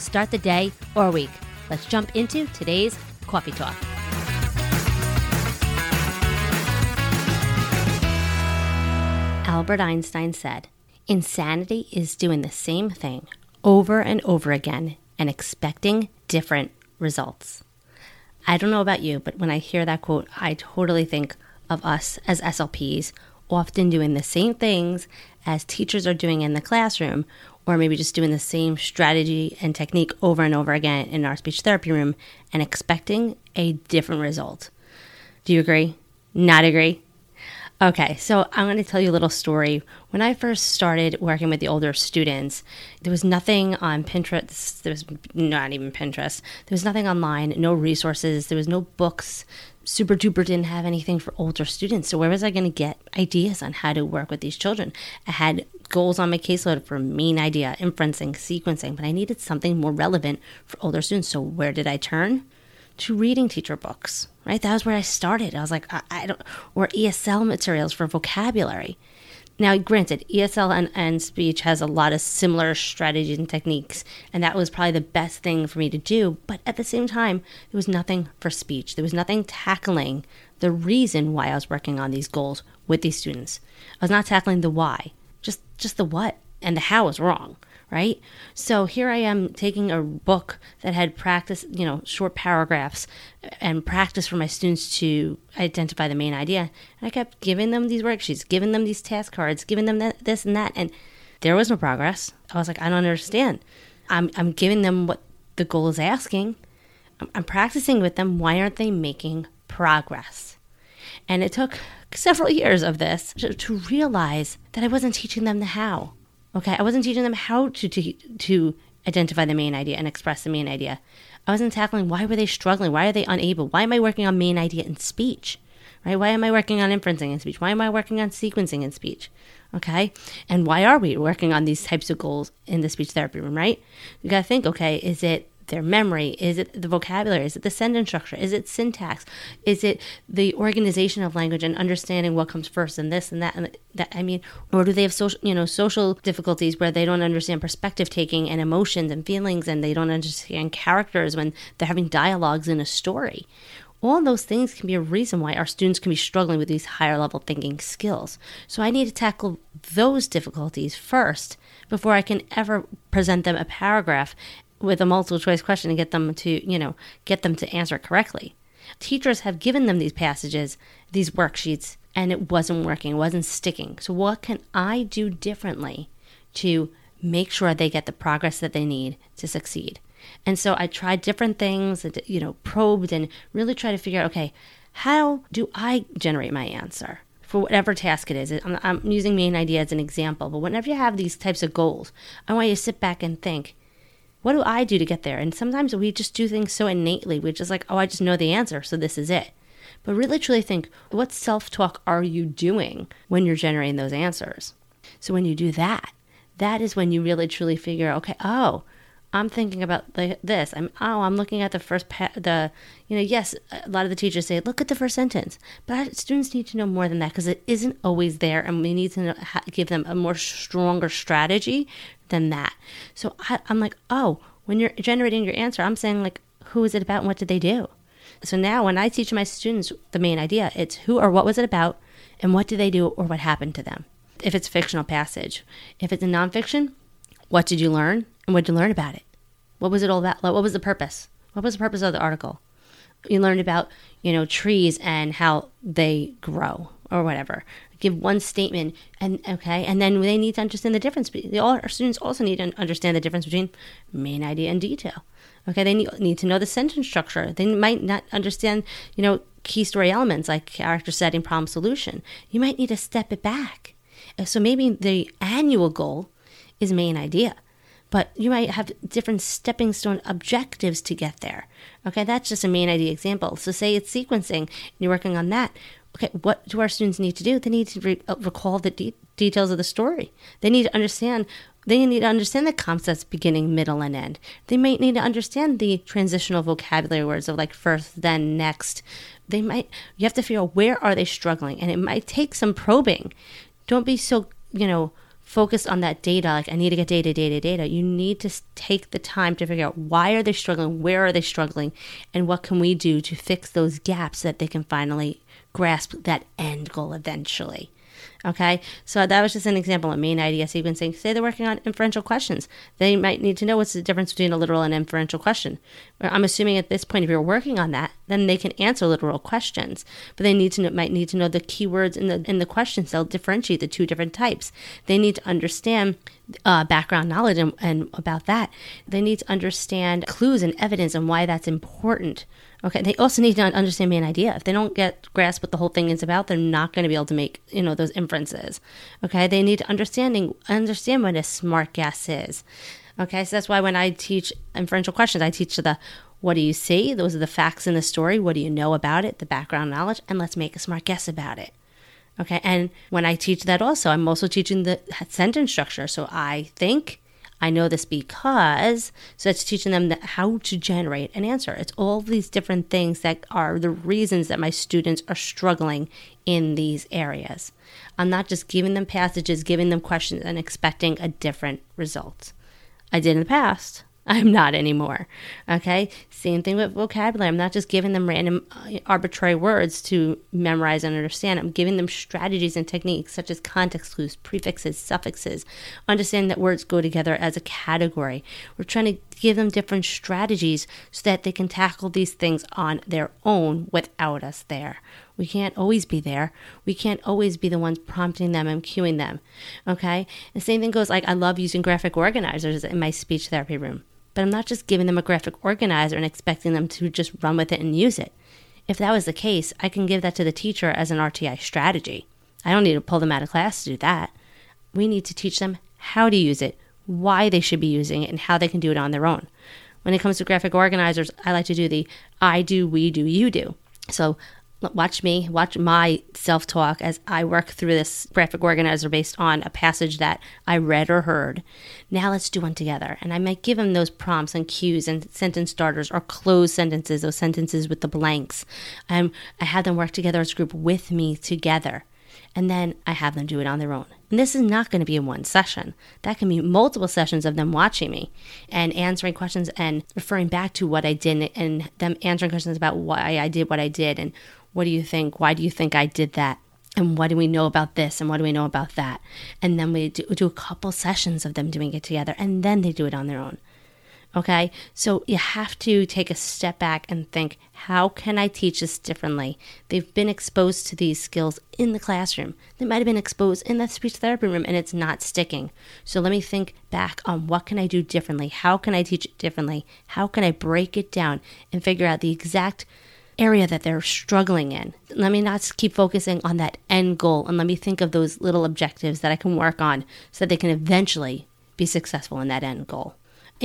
start the day or week. Let's jump into today's coffee talk. Albert Einstein said, Insanity is doing the same thing over and over again and expecting different results. I don't know about you, but when I hear that quote, I totally think of us as SLPs often doing the same things as teachers are doing in the classroom, or maybe just doing the same strategy and technique over and over again in our speech therapy room and expecting a different result. Do you agree? Not agree? Okay, so I'm going to tell you a little story. When I first started working with the older students, there was nothing on Pinterest. There was not even Pinterest. There was nothing online, no resources. There was no books. Super Duper didn't have anything for older students. So, where was I going to get ideas on how to work with these children? I had goals on my caseload for main idea, inferencing, sequencing, but I needed something more relevant for older students. So, where did I turn? To reading teacher books right? That was where I started. I was like, I, I don't, or ESL materials for vocabulary. Now, granted, ESL and, and speech has a lot of similar strategies and techniques, and that was probably the best thing for me to do. But at the same time, there was nothing for speech. There was nothing tackling the reason why I was working on these goals with these students. I was not tackling the why, just just the what and the how was wrong right? So here I am taking a book that had practice, you know, short paragraphs and practice for my students to identify the main idea. And I kept giving them these worksheets, giving them these task cards, giving them that, this and that. And there was no progress. I was like, I don't understand. I'm, I'm giving them what the goal is asking. I'm, I'm practicing with them. Why aren't they making progress? And it took several years of this to, to realize that I wasn't teaching them the how. Okay, I wasn't teaching them how to, to to identify the main idea and express the main idea. I wasn't tackling why were they struggling? Why are they unable? Why am I working on main idea in speech? Right? Why am I working on inferencing in speech? Why am I working on sequencing in speech? Okay? And why are we working on these types of goals in the speech therapy room, right? You got to think, okay, is it their memory? Is it the vocabulary? Is it the sentence structure? Is it syntax? Is it the organization of language and understanding what comes first and this and that and that? I mean, or do they have social, you know, social difficulties where they don't understand perspective taking and emotions and feelings and they don't understand characters when they're having dialogues in a story? all those things can be a reason why our students can be struggling with these higher level thinking skills. So I need to tackle those difficulties first before I can ever present them a paragraph with a multiple choice question and get them to, you know, get them to answer correctly. Teachers have given them these passages, these worksheets, and it wasn't working, wasn't sticking. So, what can I do differently to make sure they get the progress that they need to succeed? And so I tried different things, and, you know, probed and really tried to figure out, okay, how do I generate my answer? for whatever task it is. I'm, I'm, using main idea as an example, but whenever you have these types of goals, I want you to sit back and think, what do I do to get there? And sometimes we just do things so innately. We're just like, oh, I just know the answer, so this is it. But really truly think, what self talk are you doing when you're generating those answers? So when you do that, that is when you really truly figure, okay, oh, I'm thinking about the, this. I'm oh, I'm looking at the first pa- the you know yes, a lot of the teachers say look at the first sentence, but students need to know more than that because it isn't always there, and we need to know, ha- give them a more stronger strategy than that. So I, I'm like, oh, when you're generating your answer, I'm saying like, who is it about and what did they do? So now when I teach my students the main idea, it's who or what was it about, and what did they do or what happened to them. If it's a fictional passage, if it's a nonfiction, what did you learn? And what did you learn about it? What was it all about? What was the purpose? What was the purpose of the article? You learned about, you know, trees and how they grow or whatever. Give one statement and okay, and then they need to understand the difference. All our students also need to understand the difference between main idea and detail. Okay, they need, need to know the sentence structure. They might not understand, you know, key story elements like character setting, problem solution. You might need to step it back. So maybe the annual goal is main idea but you might have different stepping stone objectives to get there. Okay, that's just a main idea example. So, say it's sequencing, and you're working on that. Okay, what do our students need to do? They need to re- uh, recall the de- details of the story. They need to understand. They need to understand the concepts beginning, middle, and end. They might need to understand the transitional vocabulary words of like first, then, next. They might. You have to figure out where are they struggling, and it might take some probing. Don't be so you know focused on that data like i need to get data data data. You need to take the time to figure out why are they struggling where are they struggling and what can we do to fix those gaps so that they can finally grasp that end goal eventually Okay, so that was just an example of main idea sequencing. Say they're working on inferential questions. They might need to know what's the difference between a literal and inferential question. I'm assuming at this point, if you're working on that, then they can answer literal questions. But they need to know, might need to know the keywords in the in the questions. They'll differentiate the two different types. They need to understand uh, background knowledge and, and about that. They need to understand clues and evidence and why that's important. Okay, they also need to understand main idea. If they don't get grasp what the whole thing is about, they're not going to be able to make you know those Okay, they need to understanding understand what a smart guess is. Okay, so that's why when I teach inferential questions, I teach the what do you see? Those are the facts in the story. What do you know about it? The background knowledge, and let's make a smart guess about it. Okay, and when I teach that also, I'm also teaching the sentence structure. So I think, I know this because, so it's teaching them how to generate an answer. It's all these different things that are the reasons that my students are struggling in these areas. I'm not just giving them passages, giving them questions, and expecting a different result. I did in the past. I'm not anymore. Okay. Same thing with vocabulary. I'm not just giving them random uh, arbitrary words to memorize and understand. I'm giving them strategies and techniques such as context clues, prefixes, suffixes, understanding that words go together as a category. We're trying to give them different strategies so that they can tackle these things on their own without us there. We can't always be there. We can't always be the ones prompting them and cueing them. Okay? The same thing goes like I love using graphic organizers in my speech therapy room. But I'm not just giving them a graphic organizer and expecting them to just run with it and use it. If that was the case, I can give that to the teacher as an RTI strategy. I don't need to pull them out of class to do that. We need to teach them how to use it, why they should be using it, and how they can do it on their own. When it comes to graphic organizers, I like to do the I do, we do, you do. So watch me, watch my self talk as I work through this graphic organizer based on a passage that I read or heard. Now let's do one together. And I might give them those prompts and cues and sentence starters or closed sentences, those sentences with the blanks. Um, I have them work together as a group with me together. And then I have them do it on their own. And this is not going to be in one session. That can be multiple sessions of them watching me and answering questions and referring back to what I did and them answering questions about why I did what I did and what do you think? Why do you think I did that? And what do we know about this? And what do we know about that? And then we do, do a couple sessions of them doing it together, and then they do it on their own. Okay. So you have to take a step back and think, how can I teach this differently? They've been exposed to these skills in the classroom. They might have been exposed in the speech therapy room and it's not sticking. So let me think back on what can I do differently? How can I teach it differently? How can I break it down and figure out the exact area that they're struggling in. Let me not keep focusing on that end goal and let me think of those little objectives that I can work on so that they can eventually be successful in that end goal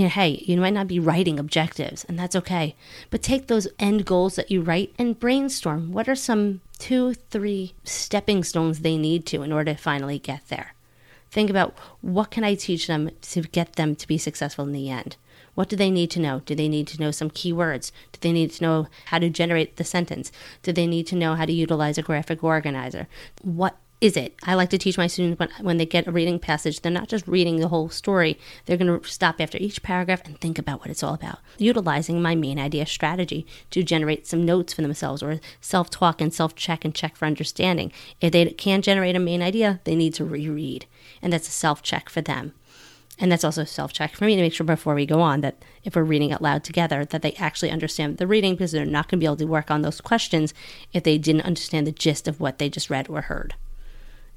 know, hey, you might not be writing objectives, and that's okay. But take those end goals that you write and brainstorm. What are some two, three stepping stones they need to in order to finally get there? Think about what can I teach them to get them to be successful in the end? What do they need to know? Do they need to know some keywords? Do they need to know how to generate the sentence? Do they need to know how to utilize a graphic organizer? What is it? I like to teach my students when, when they get a reading passage, they're not just reading the whole story. They're going to stop after each paragraph and think about what it's all about, utilizing my main idea strategy to generate some notes for themselves or self talk and self check and check for understanding. If they can't generate a main idea, they need to reread. And that's a self check for them. And that's also self check for me to make sure before we go on that if we're reading out loud together, that they actually understand the reading because they're not going to be able to work on those questions if they didn't understand the gist of what they just read or heard.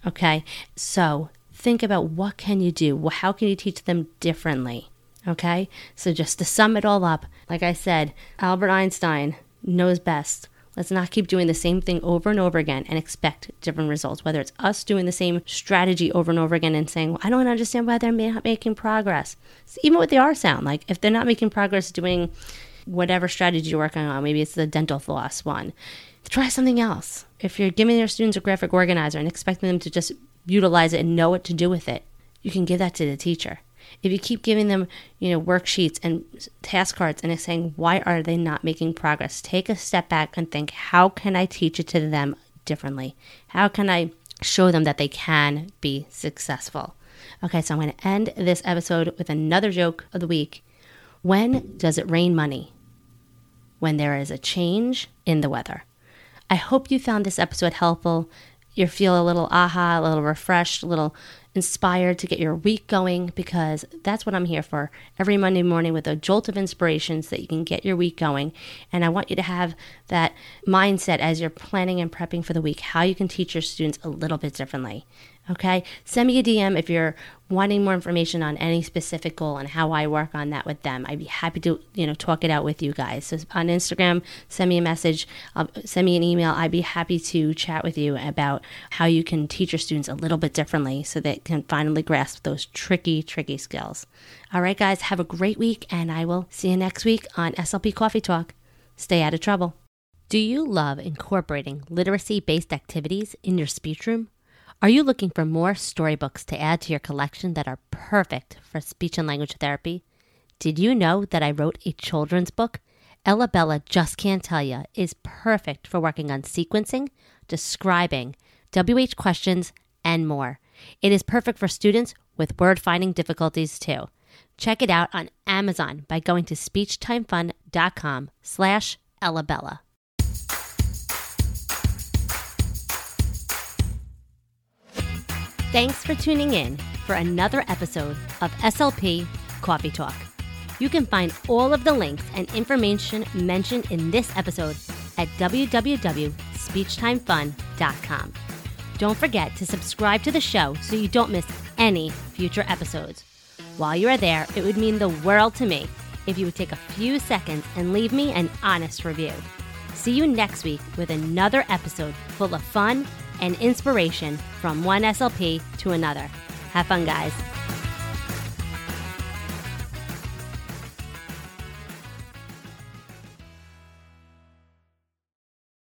Okay. So think about what can you do? How can you teach them differently? Okay. So just to sum it all up, like I said, Albert Einstein knows best. Let's not keep doing the same thing over and over again and expect different results. Whether it's us doing the same strategy over and over again and saying, well, I don't understand why they're not making progress. Even with the R sound, like if they're not making progress doing whatever strategy you're working on, maybe it's the dental floss one, try something else. If you're giving your students a graphic organizer and expecting them to just utilize it and know what to do with it, you can give that to the teacher. If you keep giving them, you know, worksheets and task cards and saying, why are they not making progress? Take a step back and think, how can I teach it to them differently? How can I show them that they can be successful? Okay, so I'm going to end this episode with another joke of the week. When does it rain money? When there is a change in the weather. I hope you found this episode helpful. You feel a little aha, a little refreshed, a little inspired to get your week going because that's what I'm here for. Every Monday morning with a jolt of inspiration so that you can get your week going. And I want you to have that mindset as you're planning and prepping for the week, how you can teach your students a little bit differently. Okay, send me a DM if you're wanting more information on any specific goal and how I work on that with them. I'd be happy to you know talk it out with you guys. So on Instagram, send me a message, I'll, send me an email. I'd be happy to chat with you about how you can teach your students a little bit differently so they can finally grasp those tricky, tricky skills. All right, guys, have a great week, and I will see you next week on SLP Coffee Talk. Stay out of trouble. Do you love incorporating literacy based activities in your speech room? Are you looking for more storybooks to add to your collection that are perfect for speech and language therapy? Did you know that I wrote a children's book? Ella Bella Just Can't Tell Ya is perfect for working on sequencing, describing, WH questions, and more. It is perfect for students with word finding difficulties too. Check it out on Amazon by going to speechtimefun.com slash Ella Thanks for tuning in for another episode of SLP Coffee Talk. You can find all of the links and information mentioned in this episode at www.speechtimefun.com. Don't forget to subscribe to the show so you don't miss any future episodes. While you are there, it would mean the world to me if you would take a few seconds and leave me an honest review. See you next week with another episode full of fun and inspiration from one SLP to another. Have fun, guys.